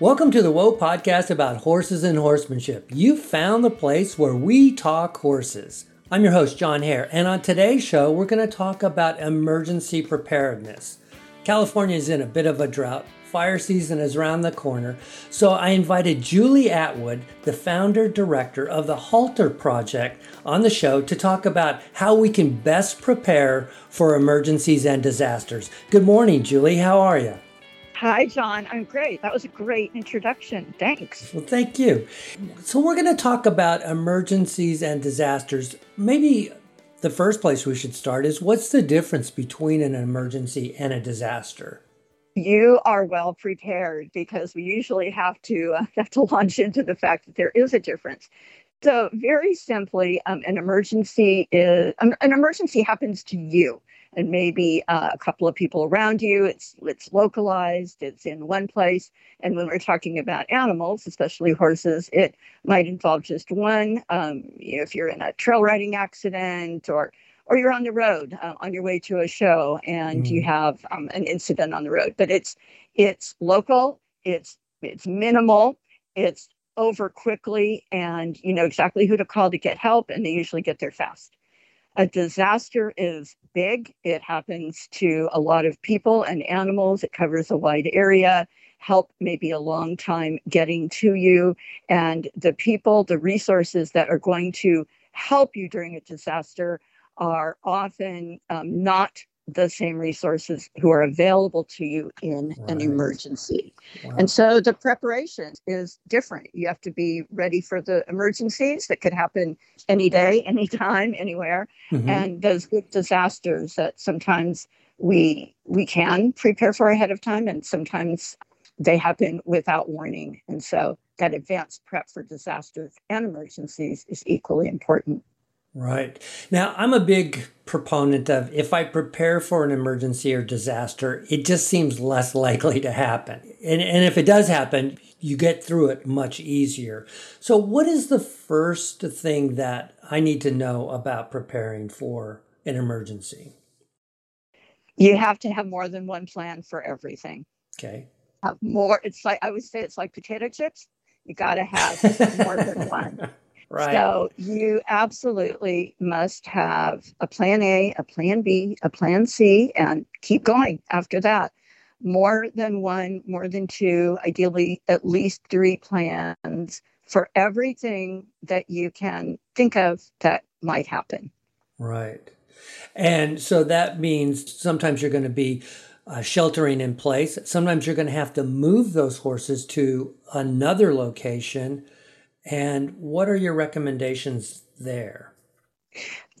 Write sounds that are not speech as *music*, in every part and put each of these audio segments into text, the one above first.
Welcome to the Whoa podcast about horses and horsemanship. You found the place where we talk horses. I'm your host, John Hare, and on today's show, we're going to talk about emergency preparedness. California is in a bit of a drought. Fire season is around the corner, so I invited Julie Atwood, the founder director of the Halter Project, on the show to talk about how we can best prepare for emergencies and disasters. Good morning, Julie. How are you? Hi, John. I'm great. That was a great introduction. Thanks. Well, thank you. So, we're going to talk about emergencies and disasters. Maybe the first place we should start is what's the difference between an emergency and a disaster? You are well prepared because we usually have to uh, *laughs* have to launch into the fact that there is a difference. So, very simply, um, an emergency is um, an emergency happens to you and maybe uh, a couple of people around you. It's it's localized. It's in one place. And when we're talking about animals, especially horses, it might involve just one. Um, you know, if you're in a trail riding accident or or you're on the road uh, on your way to a show and mm-hmm. you have um, an incident on the road, but it's it's local. It's it's minimal. It's over quickly, and you know exactly who to call to get help, and they usually get there fast. A disaster is big. It happens to a lot of people and animals. It covers a wide area. Help may be a long time getting to you. And the people, the resources that are going to help you during a disaster are often um, not the same resources who are available to you in right. an emergency. Wow. And so the preparation is different. You have to be ready for the emergencies that could happen any day, *laughs* anytime, anywhere. Mm-hmm. And those big disasters that sometimes we we can prepare for ahead of time and sometimes they happen without warning. And so that advanced prep for disasters and emergencies is equally important. Right. Now, I'm a big proponent of if I prepare for an emergency or disaster, it just seems less *laughs* likely to happen. And, and if it does happen, you get through it much easier. So, what is the first thing that I need to know about preparing for an emergency? You have to have more than one plan for everything. Okay. Have more. It's like, I would say it's like potato chips. You got to have more than one. *laughs* Right. So you absolutely must have a plan A, a plan B, a plan C, and keep going after that. More than one, more than two, ideally at least three plans for everything that you can think of that might happen. Right. And so that means sometimes you're going to be uh, sheltering in place. Sometimes you're going to have to move those horses to another location and what are your recommendations there?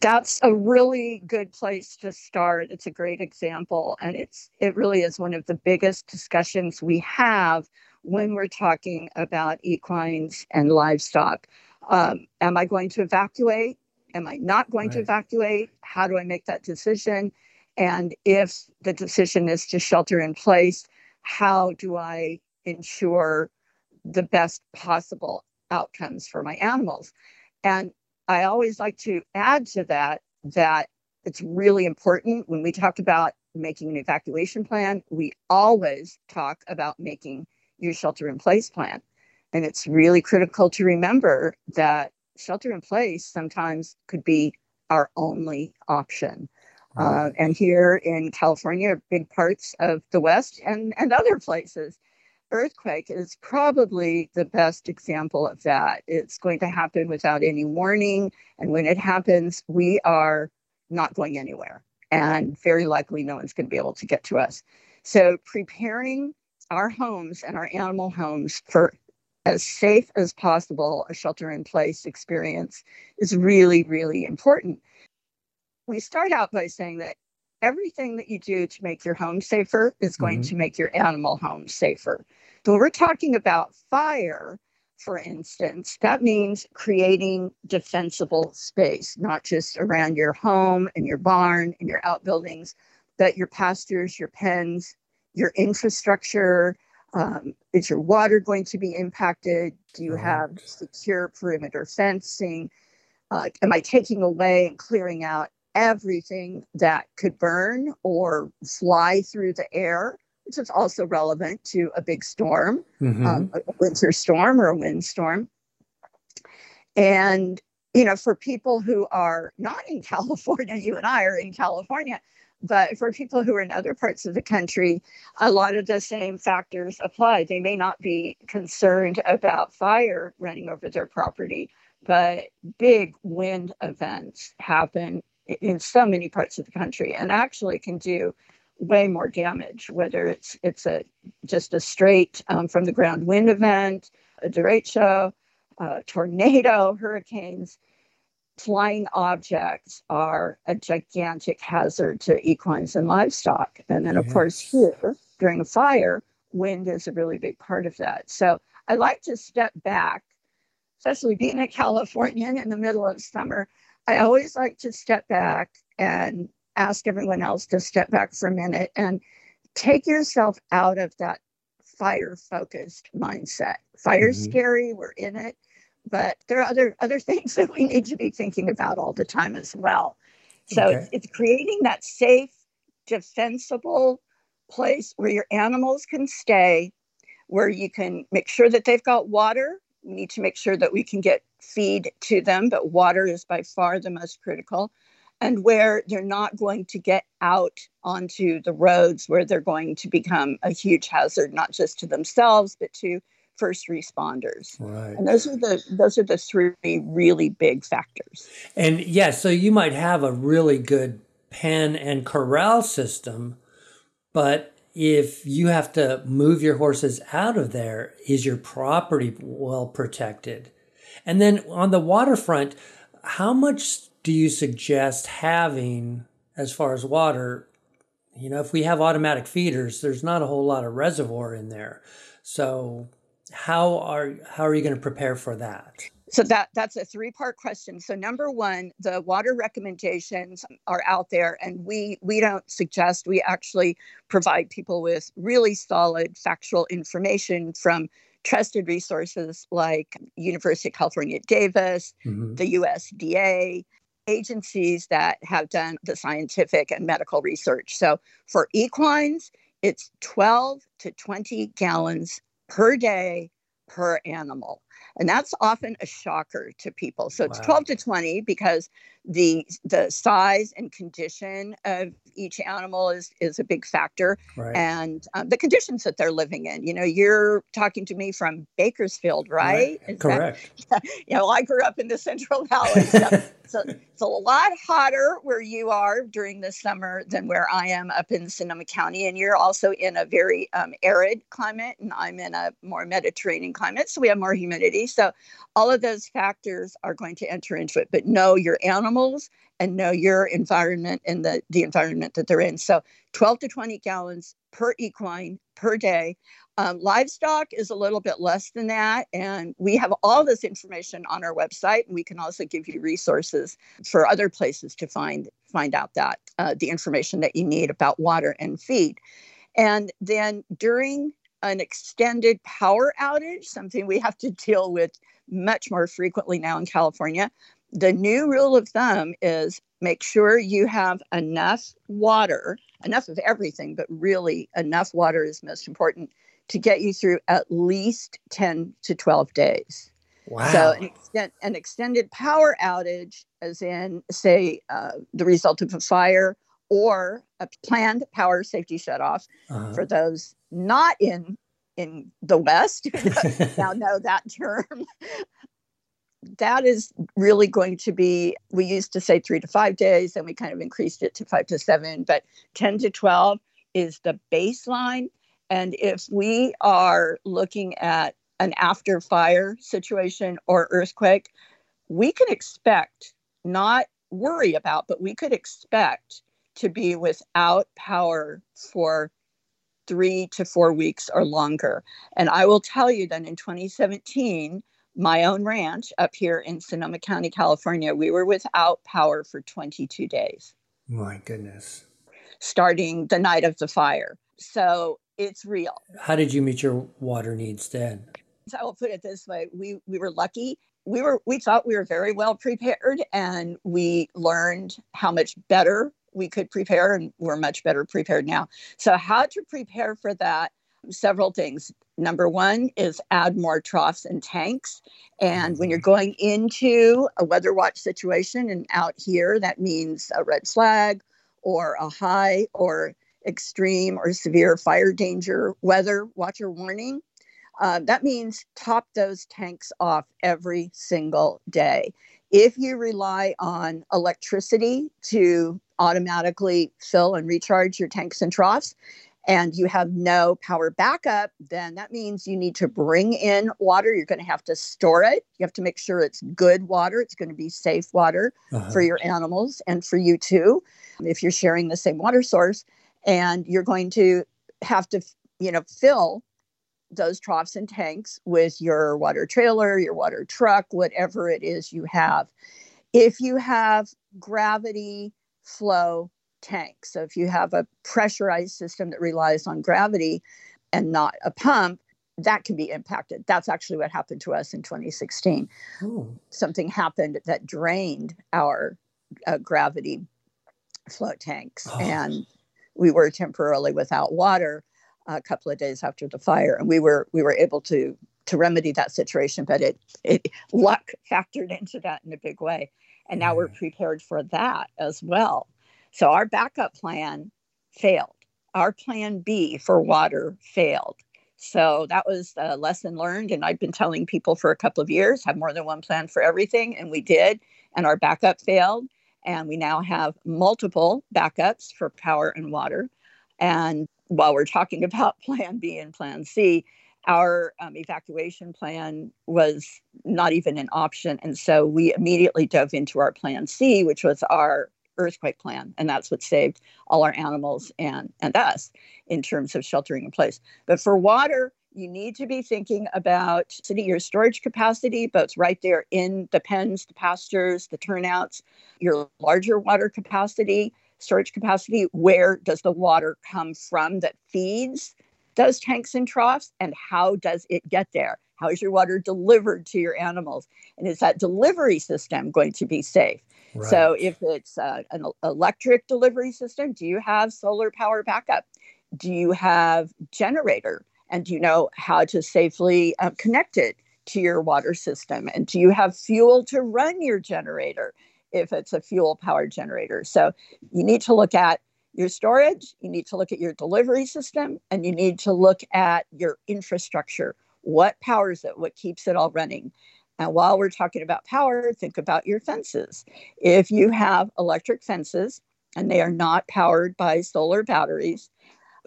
That's a really good place to start. It's a great example and it's it really is one of the biggest discussions we have when we're talking about equines and livestock. Um, am I going to evacuate? Am I not going right. to evacuate? How do I make that decision? And if the decision is to shelter in place, how do I ensure the best possible outcomes for my animals. And I always like to add to that that it's really important when we talk about making an evacuation plan, we always talk about making your shelter in place plan. And it's really critical to remember that shelter in place sometimes could be our only option. Uh, and here in California, big parts of the West and, and other places, earthquake is probably the best example of that. It's going to happen without any warning. And when it happens, we are not going anywhere. And very likely no one's going to be able to get to us. So preparing our homes and our animal homes for as safe as possible a shelter in place experience is really, really important. We start out by saying that everything that you do to make your home safer is going mm-hmm. to make your animal home safer. So we're talking about fire, for instance, that means creating defensible space, not just around your home and your barn and your outbuildings, but your pastures, your pens, your infrastructure. Um, is your water going to be impacted? Do you have secure perimeter fencing? Uh, am I taking away and clearing out everything that could burn or fly through the air which is also relevant to a big storm, mm-hmm. um, a winter storm or a windstorm. And, you know, for people who are not in *laughs* California, you and I are in California, but for people who are in other parts of the country, a lot of the same factors apply. They may not be concerned about fire running over their property, but big wind events happen in so many parts of the country and actually can do way more damage whether it's it's a just a straight um, from the ground wind event a derecho uh, tornado hurricanes. Flying objects are a gigantic hazard to equines and livestock. And then of yes. course here during a fire wind is a really big part of that. So i like to step back especially being a californian in the middle of summer I always like to step back and ask everyone else to step back for a minute and take yourself out of that fire focused mindset. Fire's mm-hmm. scary, we're in it, but there are other other *laughs* things that we need to be thinking about all the time as well. So okay. it's, it's creating that safe, defensible place where your animals can stay, where you can make sure that they've got water. We need to make sure that we can get feed to them, but water is by far the most critical. And where they're not going to get out onto the roads where they're going to become a huge hazard, not just to themselves, but to first responders. Right. And those are the those are the three really big factors. And yes, yeah, so you might have a really good pen and corral system, but if you have to move your horses out of there, is your property well protected? And then on the waterfront, how much do you suggest having as far as water? You know, if we have automatic feeders, there's not a whole lot of reservoir in there. So how are how are you going to prepare for that? So that that's a three-part question. So number one, the water recommendations are out there, and we we don't suggest. We actually provide people with really solid factual information from trusted resources like University of California Davis, mm-hmm. the USDA, agencies that have done the scientific and medical research. So for equines, it's 12 to 20 gallons per day per animal. And that's often a shocker to people. So it's wow. 12 to 20 because the the size and condition of each animal is is a big factor right. and um, the conditions that they're living in you know you're talking to me from bakersfield right, right. correct *laughs* that, you know i grew up in the central valley so *laughs* so it's a lot hotter where you are during the summer than where I am up in Sonoma County. And you're also in a very um, arid climate, and I'm in a more Mediterranean climate. So we have more humidity. So all of those factors are going to enter into it. But know your animals and know your environment and the, the environment that they're in. So 12 to 20 gallons per equine per day. Um, livestock is a little bit less than that. And we have all this information on our website. And we can also give you resources for other places to find, find out that uh, the information that you need about water and feed. And then during an extended power outage, something we have to deal with much more frequently now in California, the new rule of thumb is make sure you have enough water, enough of everything, but really enough water is most important to get you through at least 10 to 12 days. Wow. So an, extent, an extended power outage, as in, say, uh, the result of a fire or a planned power safety shutoff uh-huh. for those not in in the West *laughs* *laughs* now know that term. That is really going to be we used to say three to five days and we kind of increased it to five to seven but 10 to 12 is the baseline and if we are looking at an after fire situation or earthquake, we can expect, not worry about, but we could expect to be without power for three to four weeks or longer. And I will tell you that in 2017, my own ranch up here in Sonoma County, California, we were without power for 22 days. My goodness. Starting the night of the fire. So it's real. How did you meet your water needs then? So I will put it this way: we we were lucky. We were we thought we were very well prepared, and we learned how much better we could prepare, and we're much better prepared now. So, how to prepare for that? Several things. Number one is add more troughs and tanks. And when you're going into a weather watch situation and out here, that means a red flag or a high or extreme or severe fire danger weather watcher warning. Uh, that means top those tanks off every single day. If you rely on electricity to automatically fill and recharge your tanks and troughs, and you have no power backup, then that means you need to bring in water. You're going to have to store it. You have to make sure it's good water. It's going to be safe water uh-huh. for your animals and for you too, if you're sharing the same water source. And you're going to have to, you know, fill those troughs and tanks with your water trailer, your water truck, whatever it is you have. If you have gravity flow tank. So if you have a pressurized system that relies on gravity and not a pump, that can be impacted. That's actually what happened to us in 2016. Ooh. Something happened that drained our uh, gravity flow tanks, oh. and we were temporarily without water a couple of days after the fire, and we were we were able to to remedy that situation, but it it luck factored into that in a big way, and now we're prepared for that as well. So our backup plan failed. Our plan B for water failed. So that was a lesson learned. And I've been telling people for a couple of years have more than one plan for everything. And we did. And our backup failed. And we now have multiple backups for power and water. And while we're talking *laughs* about plan B and plan C, our um, evacuation plan was not even an option. And so we immediately dove into our plan C, which was our earthquake plan and that's what saved all our animals and and us in terms of sheltering in place. But for water you need to be thinking about city your storage capacity both right there in the pens the pastures the turnouts your larger water capacity storage capacity. Where does the water come from that feeds those tanks and troughs and how does it get there? How is your water delivered to your animals? And is that delivery system going to be safe so if it's uh, an electric delivery system, do you have solar power backup? Do you have generator? And do you know how to safely uh, connect it to your water system? And do you have fuel to run your generator if it's a fuel powered generator? So you need to look at your storage, you need to look at your delivery system, and you need to look at your infrastructure. What powers it? What keeps it all running? And while we're talking about power, think about your fences. If you have electric fences and they are not powered by solar batteries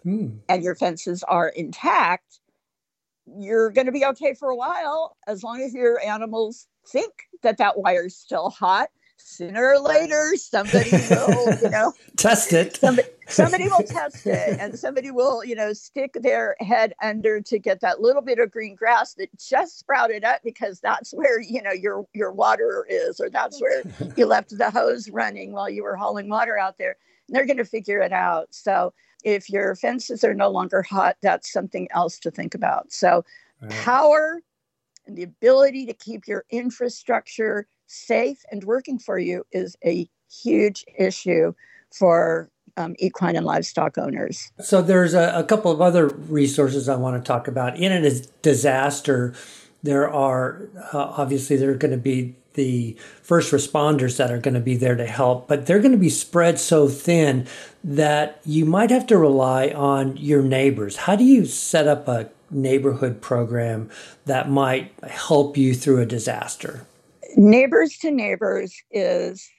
mm. and your fences are intact, you're going to be okay for a while as long as your animals think that that wire is still hot sooner or later somebody will you know. *laughs* Test it. Somebody, somebody will test it and somebody will you know stick their head under to get that little bit of green grass that just sprouted up because that's where you know your your water is or that's where you left the hose running while you were hauling water out there. And they're going to figure it out. So if your fences are no longer hot that's something else to think about. So right. power and the ability to keep your infrastructure safe and working for you is a huge issue for um, equine and livestock owners. So there's a, a, couple of other resources I want to talk about. In a disaster, there are uh, obviously there are going to be the first responders that are going to be there to help, but they're going to be spread so thin that you might have to rely on your neighbors. How do you set up a neighborhood program that might help you through a disaster? Neighbors to neighbors is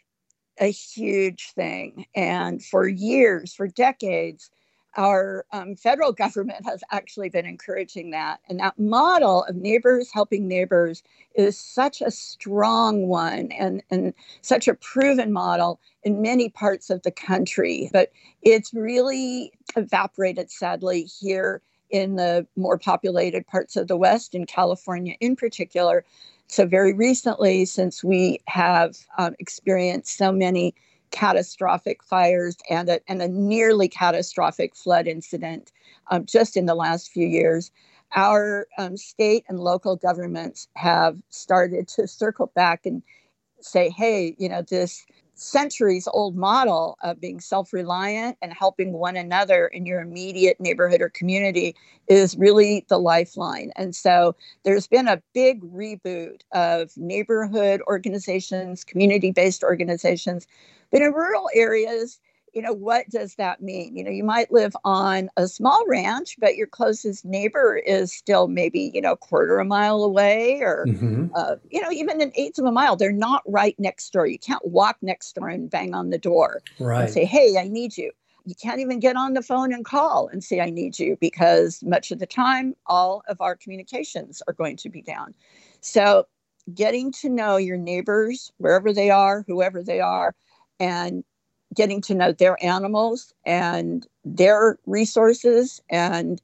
a huge thing. And for years, for decades, our um, federal *laughs* government has actually been encouraging that. And that model of neighbors helping neighbors is such a strong one and, and such a proven model in many parts of the country. But it's really evaporated, sadly, here in the more populated parts of the West, in California in particular. So, very recently, since we have um, experienced so many catastrophic fires and a, and a nearly catastrophic flood incident um, just in the last few years, our um, state and local governments have started to circle back and say, hey, you know, this centuries old model of being self reliant and helping one another in your immediate neighborhood or community is really the lifeline. And so there's been a big reboot of neighborhood organizations, community based organizations. But in rural areas, you know, what does that mean? You know, you might live on a small ranch, but your closest neighbor is still maybe, you know, a quarter a mile away or, mm-hmm. uh, you know, even an eighth of a mile. They're not right next door. You can't walk next door and bang on the door right. and say, hey, I need you. You can't even get on the phone and call and say, I need you, because much of the time, all of our communications are going to be down. So, getting to know your neighbors, wherever they are, whoever they are, and getting to know their animals and their resources and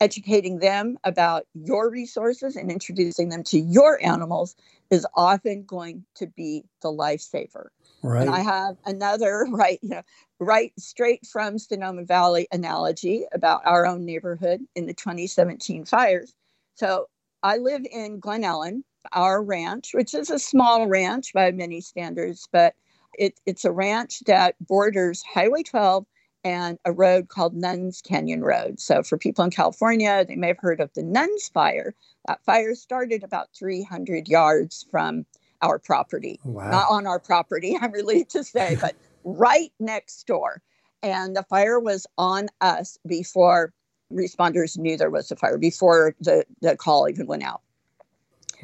educating them about your resources and introducing them to your animals is often going to be the lifesaver. Right. And I have another *laughs* right, you know, right straight from Sonoma Valley analogy about our own neighborhood in the 2017 fires. So I live in Glen Ellen, our ranch, which is a small ranch by many standards, but it, it's a ranch that borders Highway 12 and a road called Nuns Canyon Road. So, for people in California, they may have heard of the Nuns Fire. That fire started about 300 yards from our property. Oh, wow. Not on our property, *laughs* I'm relieved to say, *laughs* but right next door. And the fire was on us before responders knew there was a fire, before the, the call even went out.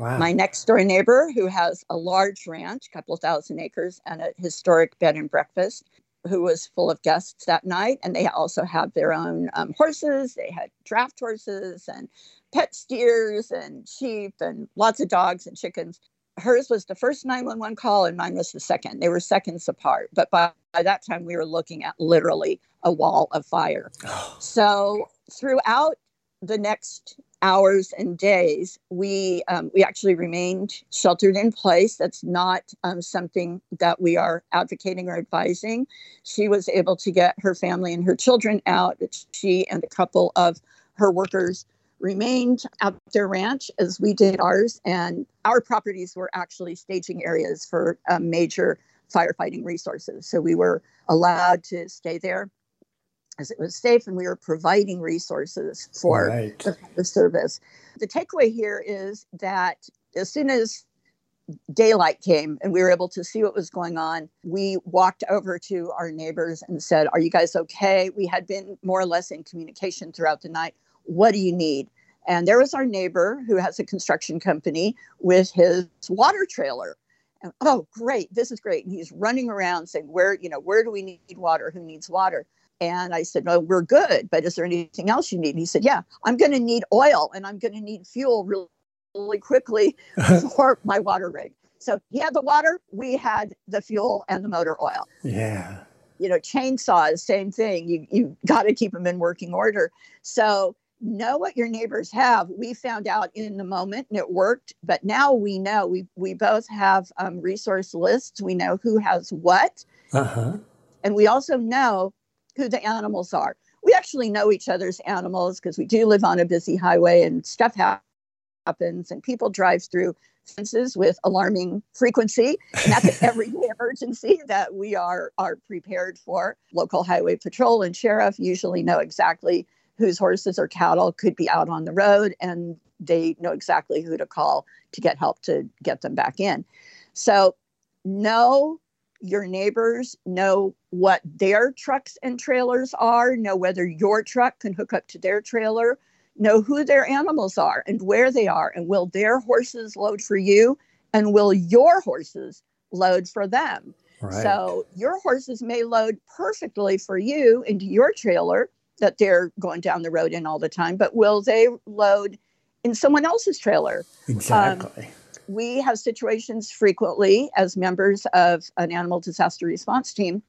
Wow. My next door neighbor, who has a large ranch, a couple of thousand acres, and a historic bed and breakfast, who was full of guests that night. And they also have their own um, horses. They had draft horses and pet steers and sheep and lots of dogs and chickens. Hers was the first 911 call, and mine was the second. They were seconds apart. But by, by that time, we were looking at literally a wall of fire. so throughout the next hours and days, we um, we actually remained sheltered in place. That's not um, something that we are advocating or advising. She was able to get her family and her children out. She and a couple of her workers remained at their ranch as we did ours, and our properties were actually staging areas for um, major firefighting resources. So we were allowed to stay there as it was safe and we were providing resources for right. the, the service. The takeaway here is that as soon as daylight came and we were able to see what was going on, we walked over to our neighbors and said, Are you guys okay? We had been more or less in communication throughout the night. What do you need? And there was our neighbor who has a construction company with his water trailer. And oh, great, this is great. And he's running around saying, Where, you know, where do we need water? Who needs water? And I said, No, we're good, but is there anything else you need? And he said, Yeah, I'm going to need oil and I'm going to need fuel really, really quickly *laughs* for my water rig. So he had the water, we had the fuel and the motor oil. Yeah. You know, chainsaws, same thing. You you got to keep them in working order. So know what your neighbors have. We found out in the moment and it worked, but now we know we we both have um, resource lists. We know who has what, uh-huh. and we also know who the animals are. We actually know each other's animals because we do live on a busy highway and stuff happens and people drive through fences with alarming frequency. And that's *laughs* an everyday emergency that we are, are prepared for. Local highway patrol and sheriff usually know exactly whose horses or cattle could be out on the road and they know exactly who to call to get help to get them back in. So know your neighbors, know what their trucks and trailers are, know whether your truck can hook up to their trailer, know who their animals are and where they are, and will their horses load for you, and will your horses load for them. Right. So your horses may load perfectly for you into your trailer that they're going down the road in all the time, but will they load in someone else's trailer? Exactly. Um, we have situations frequently as members of an animal disaster response team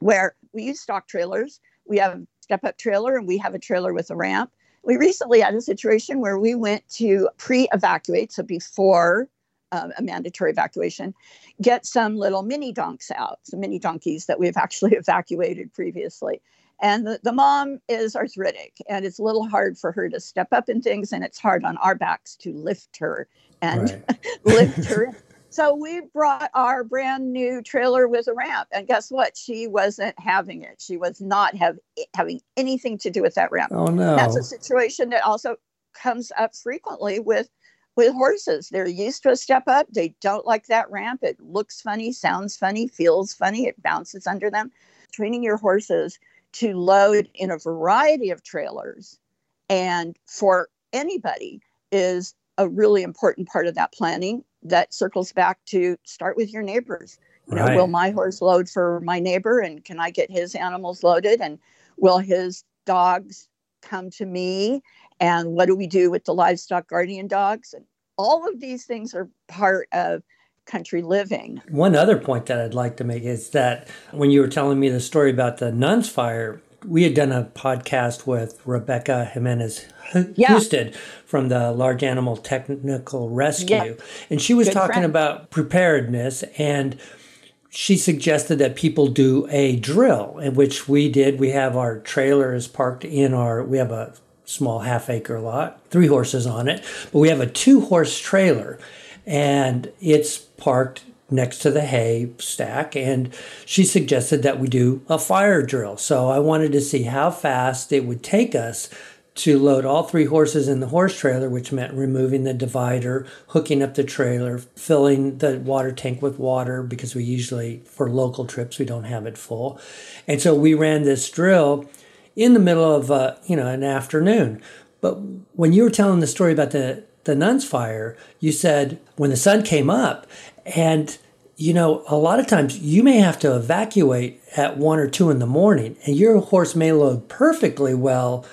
where we use stock trailers. We have a step up trailer and we have a trailer with a ramp. We recently had a situation where we went to pre evacuate, so before um, a mandatory evacuation, get some little mini donks out, some mini donkeys that we've *laughs* actually evacuated previously. And the, the mom is arthritic, and it's a little hard for her to step up in things, and it's hard on our backs to lift her and right. *laughs* lift her. So we brought our brand new trailer with a ramp, and guess what? She wasn't having it. She was not have having anything to do with that ramp. Oh no! That's a situation that also comes up frequently with with horses. They're used to a step up. They don't like that ramp. It looks funny, sounds funny, feels funny. It bounces under them. Training your horses to load in a variety of trailers and for anybody is a really important part of that planning that circles back to start with your neighbors. You know, will my horse load for my neighbor and can I get his animals loaded? And will his dogs come to me? And what do we do with the livestock guardian dogs? And all of these things are part of country living. One other point that I'd like to make is that when you were telling me the story about the Nuns fire, we had done a podcast with Rebecca Gimenez Husted yeah. from the Large Animal Technical Rescue. Yeah. And she was Good talking friend. about preparedness and she suggested that people do a drill, in which we did. We have our trailers parked in our, we have a small half acre lot, three horses on it, but we have a two horse trailer and it's parked next to the hay stack and she suggested that we do a fire drill. So i wanted to see how fast it would take us to load all three horses in the horse trailer which meant removing the divider hooking up the trailer filling the water tank with water because we usually for local trips we don't have it full. And so we ran this drill in the middle of uh, you know an afternoon. But when you were telling the story about the the nuns fire you said when the sun came up and, you know, a lot of times you may have to evacuate at one or two in the morning, and your horse may load perfectly well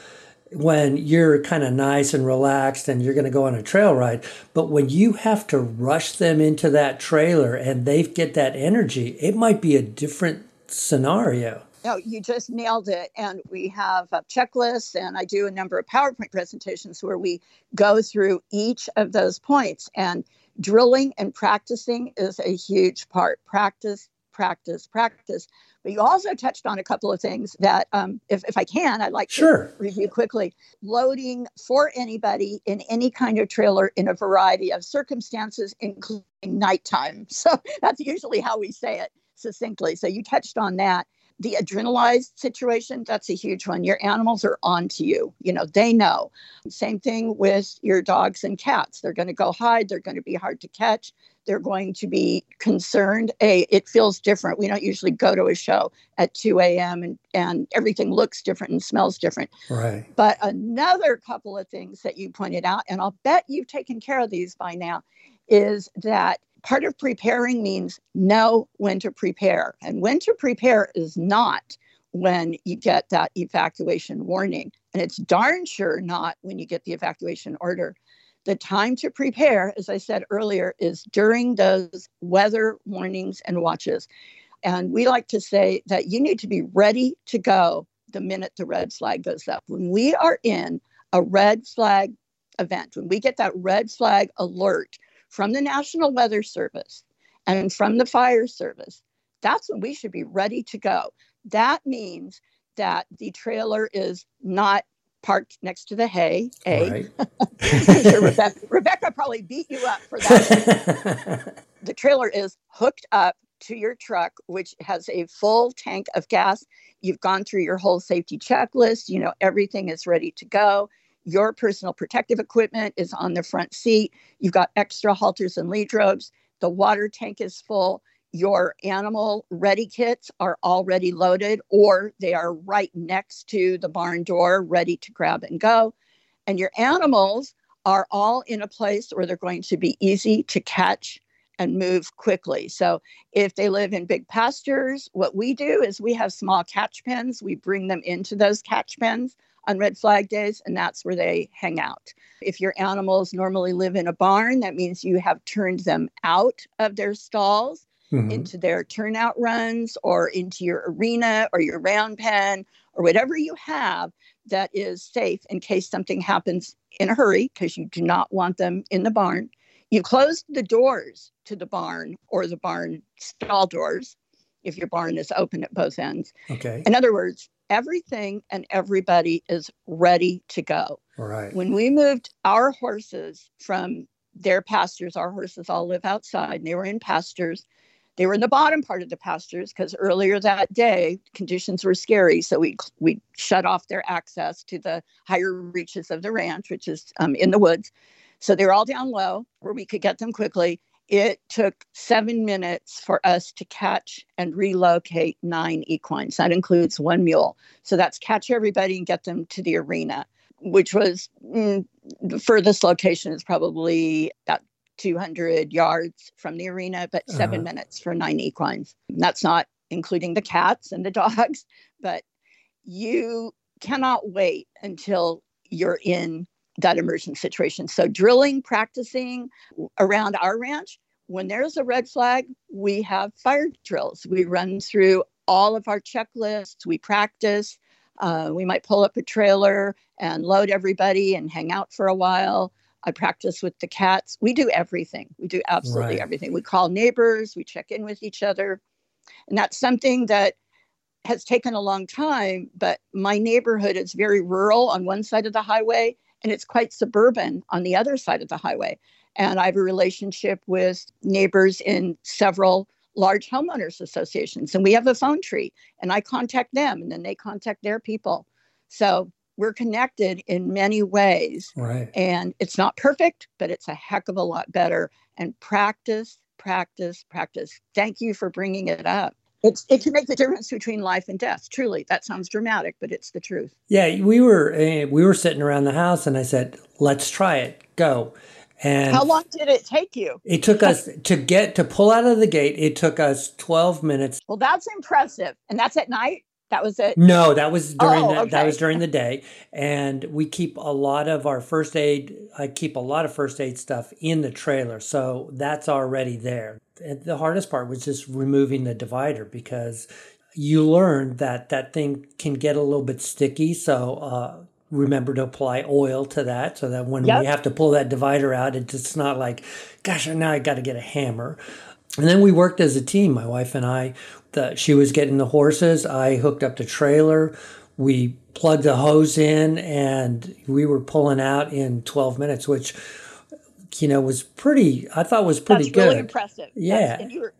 when you're kind of nice and relaxed and you're going to go on a trail ride. But when you have to rush them into that trailer and they get that energy, it might be a different scenario. No, you just nailed it. And we have a checklist, and I do a number of PowerPoint presentations where we go through each of those points. And drilling and practicing is a huge part. Practice, practice, practice. But you also touched on a couple of things that, um, if, if I can, I'd like sure. to review quickly. Loading for anybody in any kind of trailer in a variety of circumstances, including nighttime. *laughs* So that's usually how we say it succinctly. So you touched on that the adrenalized situation, that's a huge one. Your animals are on to you. You know, they know. Same thing with your dogs and cats. They're going to go hide. They're going to be hard to catch. They're going to be concerned. A, it feels different. We don't usually go to a show at 2 a.m. and, and everything looks different and smells different. Right. But another couple of things that you pointed out, and I'll bet you've taken care of these by now, is that part of preparing means know when to prepare. And when to prepare is not when you get that evacuation warning. And it's darn sure not when you get the evacuation order. The time to prepare, as I said earlier, is during those weather warnings and watches. And we like to say that you need to be ready to go the minute the red flag goes up. When we are in a red flag event, when we get that red flag alert, from the National Weather Service and from the fire service, that's when we should be ready to go. That means that the trailer is not parked next to the hay. A. Right. *laughs* sure Rebecca, Rebecca probably beat you up for that. *laughs* the trailer is hooked up to your truck, which has a full tank of gas. You've gone through your whole safety checklist. You know, everything is ready to go. Your personal protective equipment is on the front seat. You've got extra halters and lead ropes. The water tank is full. Your animal ready kits are already loaded or they are right next to the barn door, ready to grab and go. And your animals are all in a place where they're going to be easy to catch and move quickly. So if they live in big pastures, what we do is we have small catch pens. We bring them into those catch pens on red flag days, and that's where they hang out. If your animals normally live in a barn, that means you have turned them out of their stalls mm-hmm. into their turnout runs or into your arena or your round pen or whatever you have that is safe in case something happens in a hurry because you do not want them in the barn. You close the doors to the barn or the barn stall doors if your barn is open at both ends. Okay. In other words, everything and everybody is ready to go. Right. When we moved our horses from their pastures. Our horses all live outside, and they were in pastures. They were in the bottom part of the pastures because earlier that day conditions were scary, so we we shut off their access to the higher reaches of the ranch, which is um, in the woods. So they were all down low where we could get them quickly. It took seven minutes for us to catch and relocate nine equines. That includes one mule. So that's catch everybody and get them to the arena, which was mm, the furthest location is probably about 200 yards from the arena, but 7 uh-huh. minutes for nine equines. That's not including the cats and the *laughs* dogs, but you cannot wait until you're in that immersion situation. So drilling, practicing around our ranch, when there's a red flag, we have fire drills. We run through all of our checklists, we practice. Uh, we might pull up a trailer and load everybody and hang out for a while. I practice with the cats. We do everything. We do absolutely right. everything. We call neighbors, we check in with each other. And that's something that has taken a long time, but my neighborhood is very rural on one side of the highway and it's quite suburban on the other side of the highway. And I have a relationship with neighbors in several large homeowners associations, and we have a phone tree, and I contact them, and then they contact their people. So we're connected in many ways. Right. And it's not perfect, but it's a heck of a lot better. And practice, practice, practice. Thank you for bringing it up it's it can make the difference between life and death. Truly, that sounds dramatic, but it's the truth. Yeah, we were uh, we were sitting around the house, and I said, "Let's try it. Go." And how long did it take you? It took us to get to pull out of the gate. It took us twelve minutes. Well, that's impressive, and that's at night. That was it. No, that was during oh, the, okay. that was during the day, and we keep a lot of our first aid. I keep a lot of first aid stuff in the trailer, so that's already there. And the hardest part was just removing the divider because you learn that that thing can get a little bit sticky. So uh, remember to apply oil to that, so that when yep. we have to pull that divider out, it's not like, gosh, now I got to get a hammer. And then we worked as a team, my wife and I the, she was getting the horses. I hooked up the trailer. We plugged the hose in, and we were pulling out in 12 minutes, which you know was pretty. I thought was pretty good. That's good. Really impressive. Yeah. Were,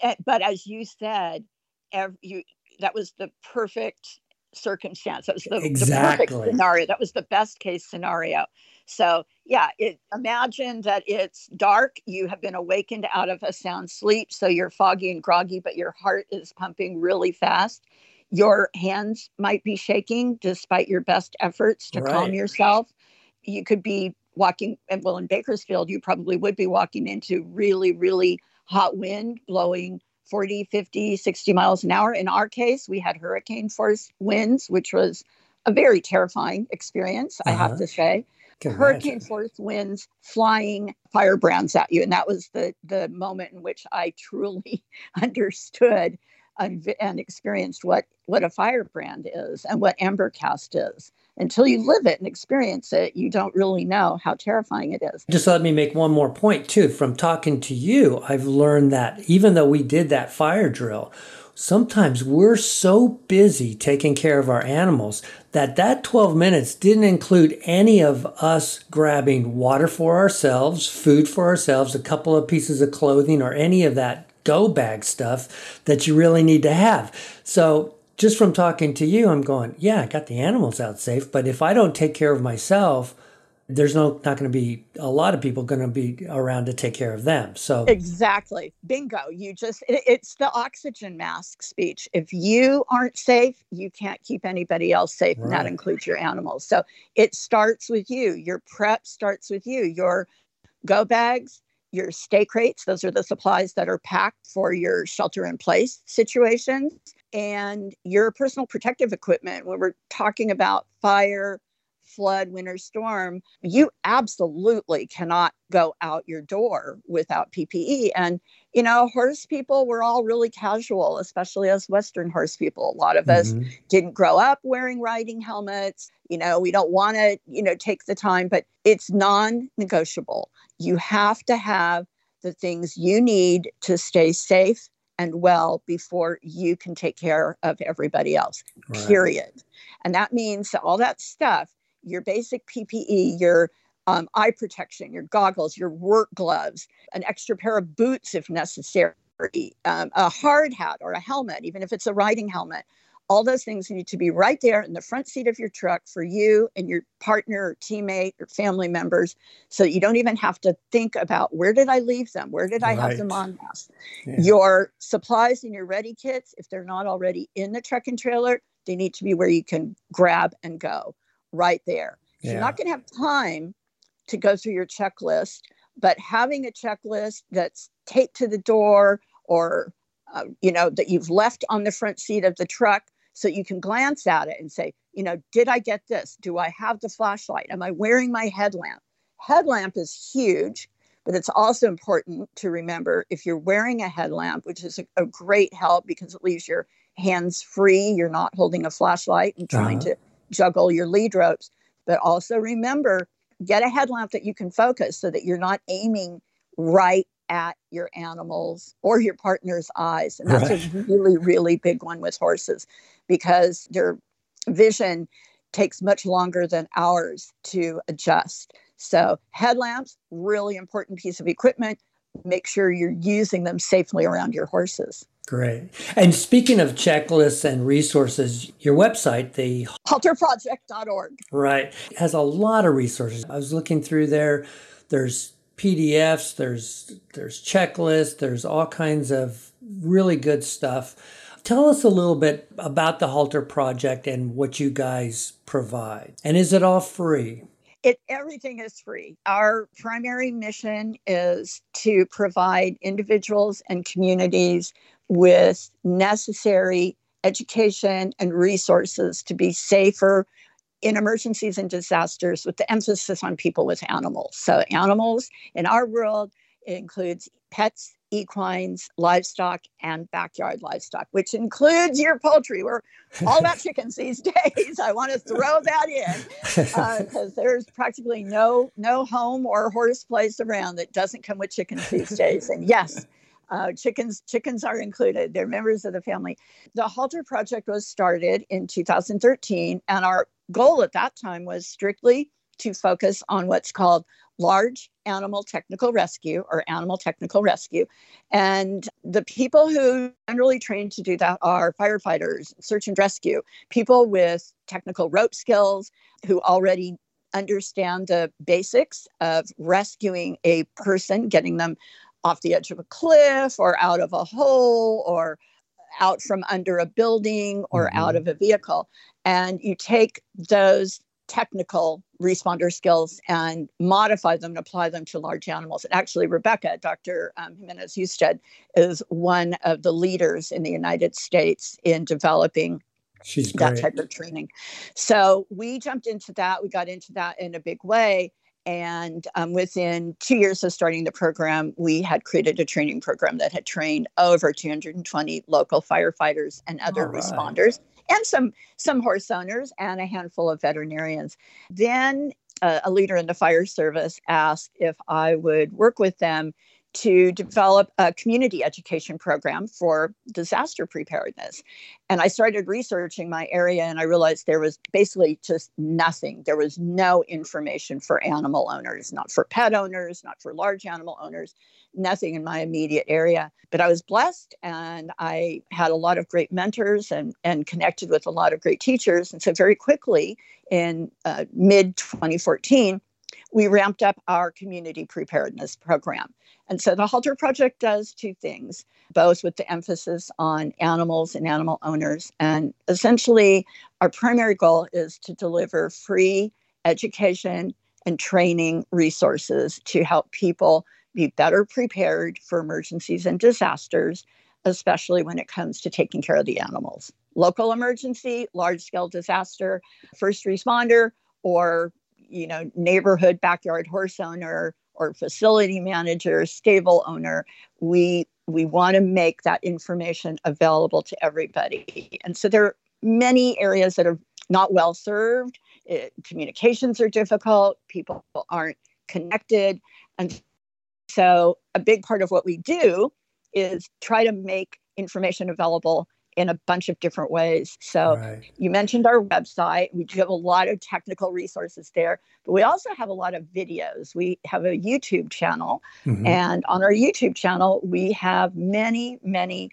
eh, but as you said, every, you, that was the perfect circumstance. That was the, exactly. the perfect scenario. That was the best case scenario. So, yeah, it, imagine that it's dark. You have been awakened out of a sound sleep. So you're foggy and groggy, but your heart is pumping really fast. Your hands might be shaking despite your best efforts to right. calm yourself. You could be walking, and well, in Bakersfield, you probably would be walking into really, really hot wind blowing 40, 50, 60 miles an hour. In our case, we had hurricane force winds, which was a very terrifying experience, uh-huh. I have uh-huh. to say hurricane force winds flying firebrands at you. And that was the the moment in which i truly *laughs* understood and, and experienced what what a firebrand is and what embercast is. Until you live it and experience it you don't really know how terrifying it is. Just let me make one more point too. From talking to you i've learned that even though we did that fire drill sometimes we're so busy taking care of our animals that that 12 minutes didn't include any of us grabbing water for ourselves, food for ourselves, a couple of pieces of clothing or any of that go bag stuff that you really need to have. So just from talking to you, I'm going, yeah, I got the animals out safe, but if I don't take care of myself, there's no not going to be a lot of people going to be around to take care of them so. Exactly. Bingo. You just it, it's the oxygen mask speech. If you aren't safe you can't keep anybody else safe right. and that includes your animals. So it starts with you. Your prep starts with you. Your go bags your stay crates those are the supplies that are packed for your shelter in place situations. And your personal protective equipment when we're talking about fire flood, winter storm, you absolutely cannot go out your door without PPE. And, you know, horse people, we're all really casual, especially as Western horse people. A lot of mm-hmm. us didn't grow up wearing riding helmets. You know, we don't want to, you know, take the time, but it's non negotiable. You have to have the things you need to stay safe and well before you can take care of everybody else, right. period. And that means all that stuff your basic PPE, your um, eye protection, your goggles, your work gloves, an extra pair of boots if necessary, um, a hard hat or a helmet, even if it's a riding helmet. All those things need to be right there in the front seat of your truck for you and your partner or teammate or family members so you don't even have to think about where did I leave them? Where did I right. have them on? Yeah. Your supplies and your ready kits, if they're not already in the truck and trailer, they need to be where you can grab and go right there. Yeah. You're not going to have time to go through your checklist, but having a checklist that's taped to the door or uh, you know that you've left on the front seat of the truck so you can glance at it and say, you know, did I get this? Do I have the flashlight? Am I wearing my headlamp? Headlamp is huge, but it's also important to remember if you're wearing a headlamp, which is a, a great help because it leaves your hands free, you're not holding a flashlight and trying uh-huh. to juggle your lead ropes. But also remember, get a headlamp that you can focus so that you're not aiming right at your animals or your partner's eyes. And that's right. a *laughs* really, really big one with horses because their vision takes much longer than ours to adjust. So, headlamps, really important piece of equipment. Make sure you're using them safely around your horses. Great. And speaking of checklists and resources, your website, the halterproject.org, right, has a lot of resources. I was looking through there. There's PDFs, there's there's checklists, there's all kinds of really good stuff. Tell us a little bit about the Halter Project and what you guys provide. And is it all free? It everything is free. Our primary mission is to provide individuals and communities with necessary education and resources to be safer in emergencies and disasters with the emphasis on people with animals. So, animals in our world includes pets, equines, livestock, and backyard livestock, which includes your poultry. We're all *laughs* about chickens these days. I want to throw that in because uh, there's practically no no home or horse place around that doesn't come with chickens these days. And yes, uh, chickens chickens are included. They're members of the family. The Halter Project was started in 2013, and our goal at that time was strictly to focus on what's called large animal technical rescue or animal technical rescue. And the people who generally trained to do that are firefighters, search and rescue, people with technical rope skills who already understand the basics of rescuing a person, getting them off the edge of a cliff or out of a hole or out from under a building or mm-hmm. out of a vehicle. And you take those technical responder skills and modify them and apply them to large animals. And actually, Rebecca, Dr. Um, Gimenez Husted, is one of the leaders in the United States in developing She's that type of training. So we jumped into that. We got into that in a big way. And um, within two years of starting the program, we had created a training program that had trained over 220 local firefighters and other right. responders, and some some horse owners and a handful of veterinarians. Then uh, a leader in the fire service asked if I would work with them to develop a community education program for disaster preparedness. And I started researching my area and I realized there was basically just nothing. There was no information for animal owners, not for pet owners, not for large animal owners, nothing in my immediate area. But I was blessed and I had a lot of great mentors and, and connected with a lot of great teachers. And so, very quickly in uh, mid 2014, we ramped up our community preparedness program. And so the Halter Project does two things, both with the emphasis on animals and animal owners. And essentially, our primary goal is to deliver free education and training resources to help people be better prepared for emergencies and disasters, especially when it comes to taking care of the animals. Local emergency, large scale disaster, first responder, or you know neighborhood backyard horse owner or facility manager, stable owner, we we want to make that information available to everybody. And so there are many areas that are not well served. It, communications are difficult. People aren't connected. And so a big part of what we do is try to make information available in a bunch of different ways. So right. you mentioned our website. We do have a lot of technical resources there, but we also have a lot of videos. We have a YouTube channel, mm-hmm. and on our YouTube channel, we have many, many,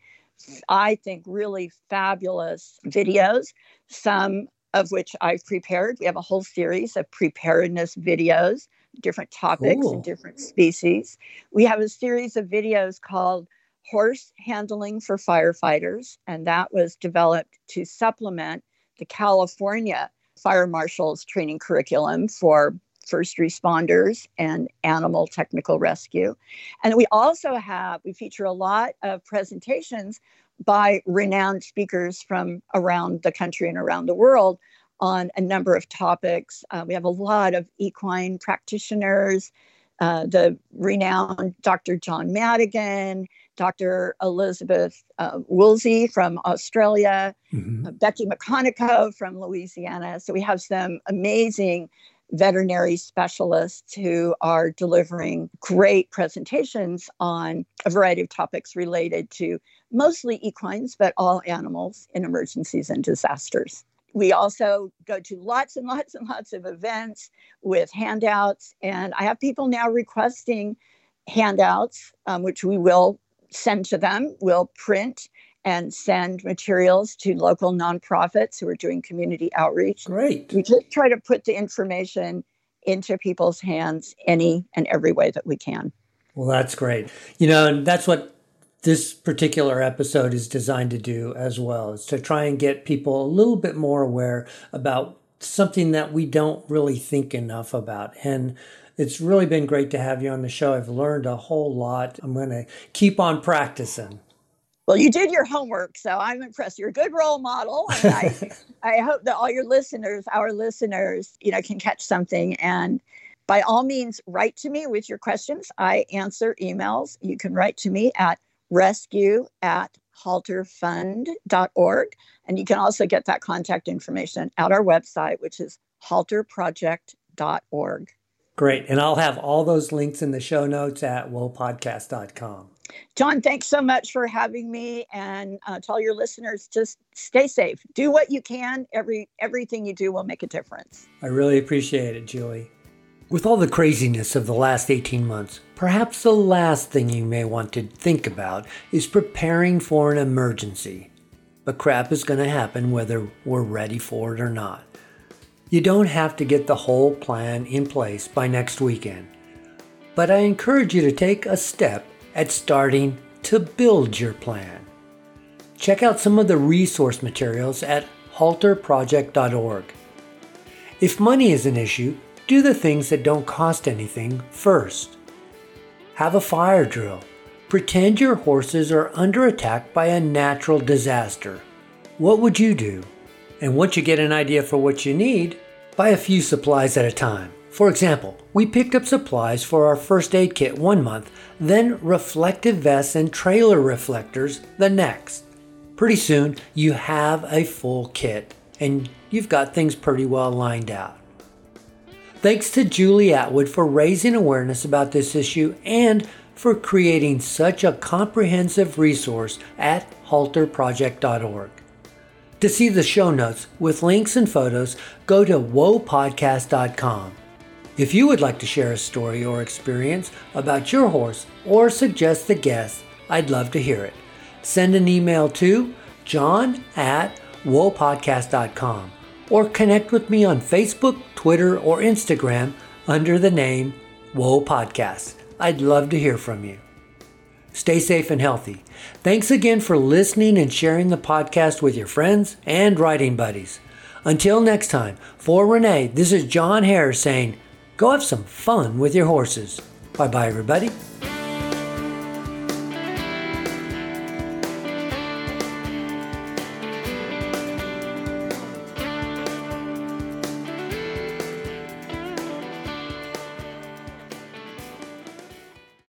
I think, really fabulous videos. Some of which I've prepared. We have a whole series of preparedness videos, different topics and different species. We have a series of videos called horse handling for firefighters, and that was developed to supplement the California fire marshals training curriculum for first responders and animal technical rescue. And we also have, we feature a lot of presentations by renowned speakers from around the country and around the world on a number of topics. Uh, we have a lot of equine practitioners, uh, the renowned Dr. John Madigan, Dr. Elizabeth uh, Woolsey from Australia, mm-hmm. uh, Becky McConnico from Louisiana. So we have some amazing veterinary specialists who are delivering great presentations on a variety of topics related to mostly equines, but all animals in emergencies and disasters. We also go to lots and lots and lots of events with handouts, and I have people now requesting handouts, um, which we will send to them. We'll print and send materials to local nonprofits who are doing community outreach. Great. We just try to put the information into people's hands any and every way that we can. Well, that's great. You know, and that's what this particular episode is designed to do as well, is to try and get people a little bit more aware about something that we don't really think enough about. And it's really been great to have you on the show. I've learned a whole lot. I'm going to keep on practicing. Well, you did your homework, so I'm impressed. You're a good role model, and I, *laughs* I hope that all your listeners, our listeners, you know, can catch something. And by all means, write to me with your questions. I answer emails. You can write to me at rescue at halterfund.org. And you can also get that contact information at our website, which is halterproject.org. Great. And I'll have all those links in the show notes at whoapodcast.com. John, thanks so much for having me and uh, tell your listeners just stay safe. Do what you can. Every everything you do will make a difference. I really appreciate it, Julie. With all the craziness of the last 18 months, perhaps the last thing you may want to think about is preparing for an emergency. But crap is going to happen whether we're ready for it or not. You don't have to get the whole plan in place by next weekend, but I encourage you to take a step at starting to build your plan. Check out some of the resource materials at halterproject.org. If money is an issue, do the things that don't cost anything first. Have a fire drill. Pretend your horses are under attack by a natural disaster. What would you do? And once you get an idea for what you need, buy a few supplies at a time. For example, we picked up supplies for our first aid kit one month, then reflective vests and trailer reflectors the next. Pretty soon, you have a full kit and you've got things pretty well lined out. Thanks to Julie Atwood for raising awareness about this issue and for creating such a comprehensive resource at halterproject.org. To see the show notes with links and photos, go to whoapodcast.com. If you would like to share a story or experience about your horse or suggest a guest, I'd love to hear it. Send an email to john at whoapodcast.com or connect with me on Facebook, Twitter, or Instagram under the name Whoa Podcast. I'd love to hear from you. Stay safe and healthy. Thanks again for listening and sharing the podcast with your friends and riding buddies. Until next time, for Renee, this is John Hare saying, go have some fun with your horses. Bye bye, everybody.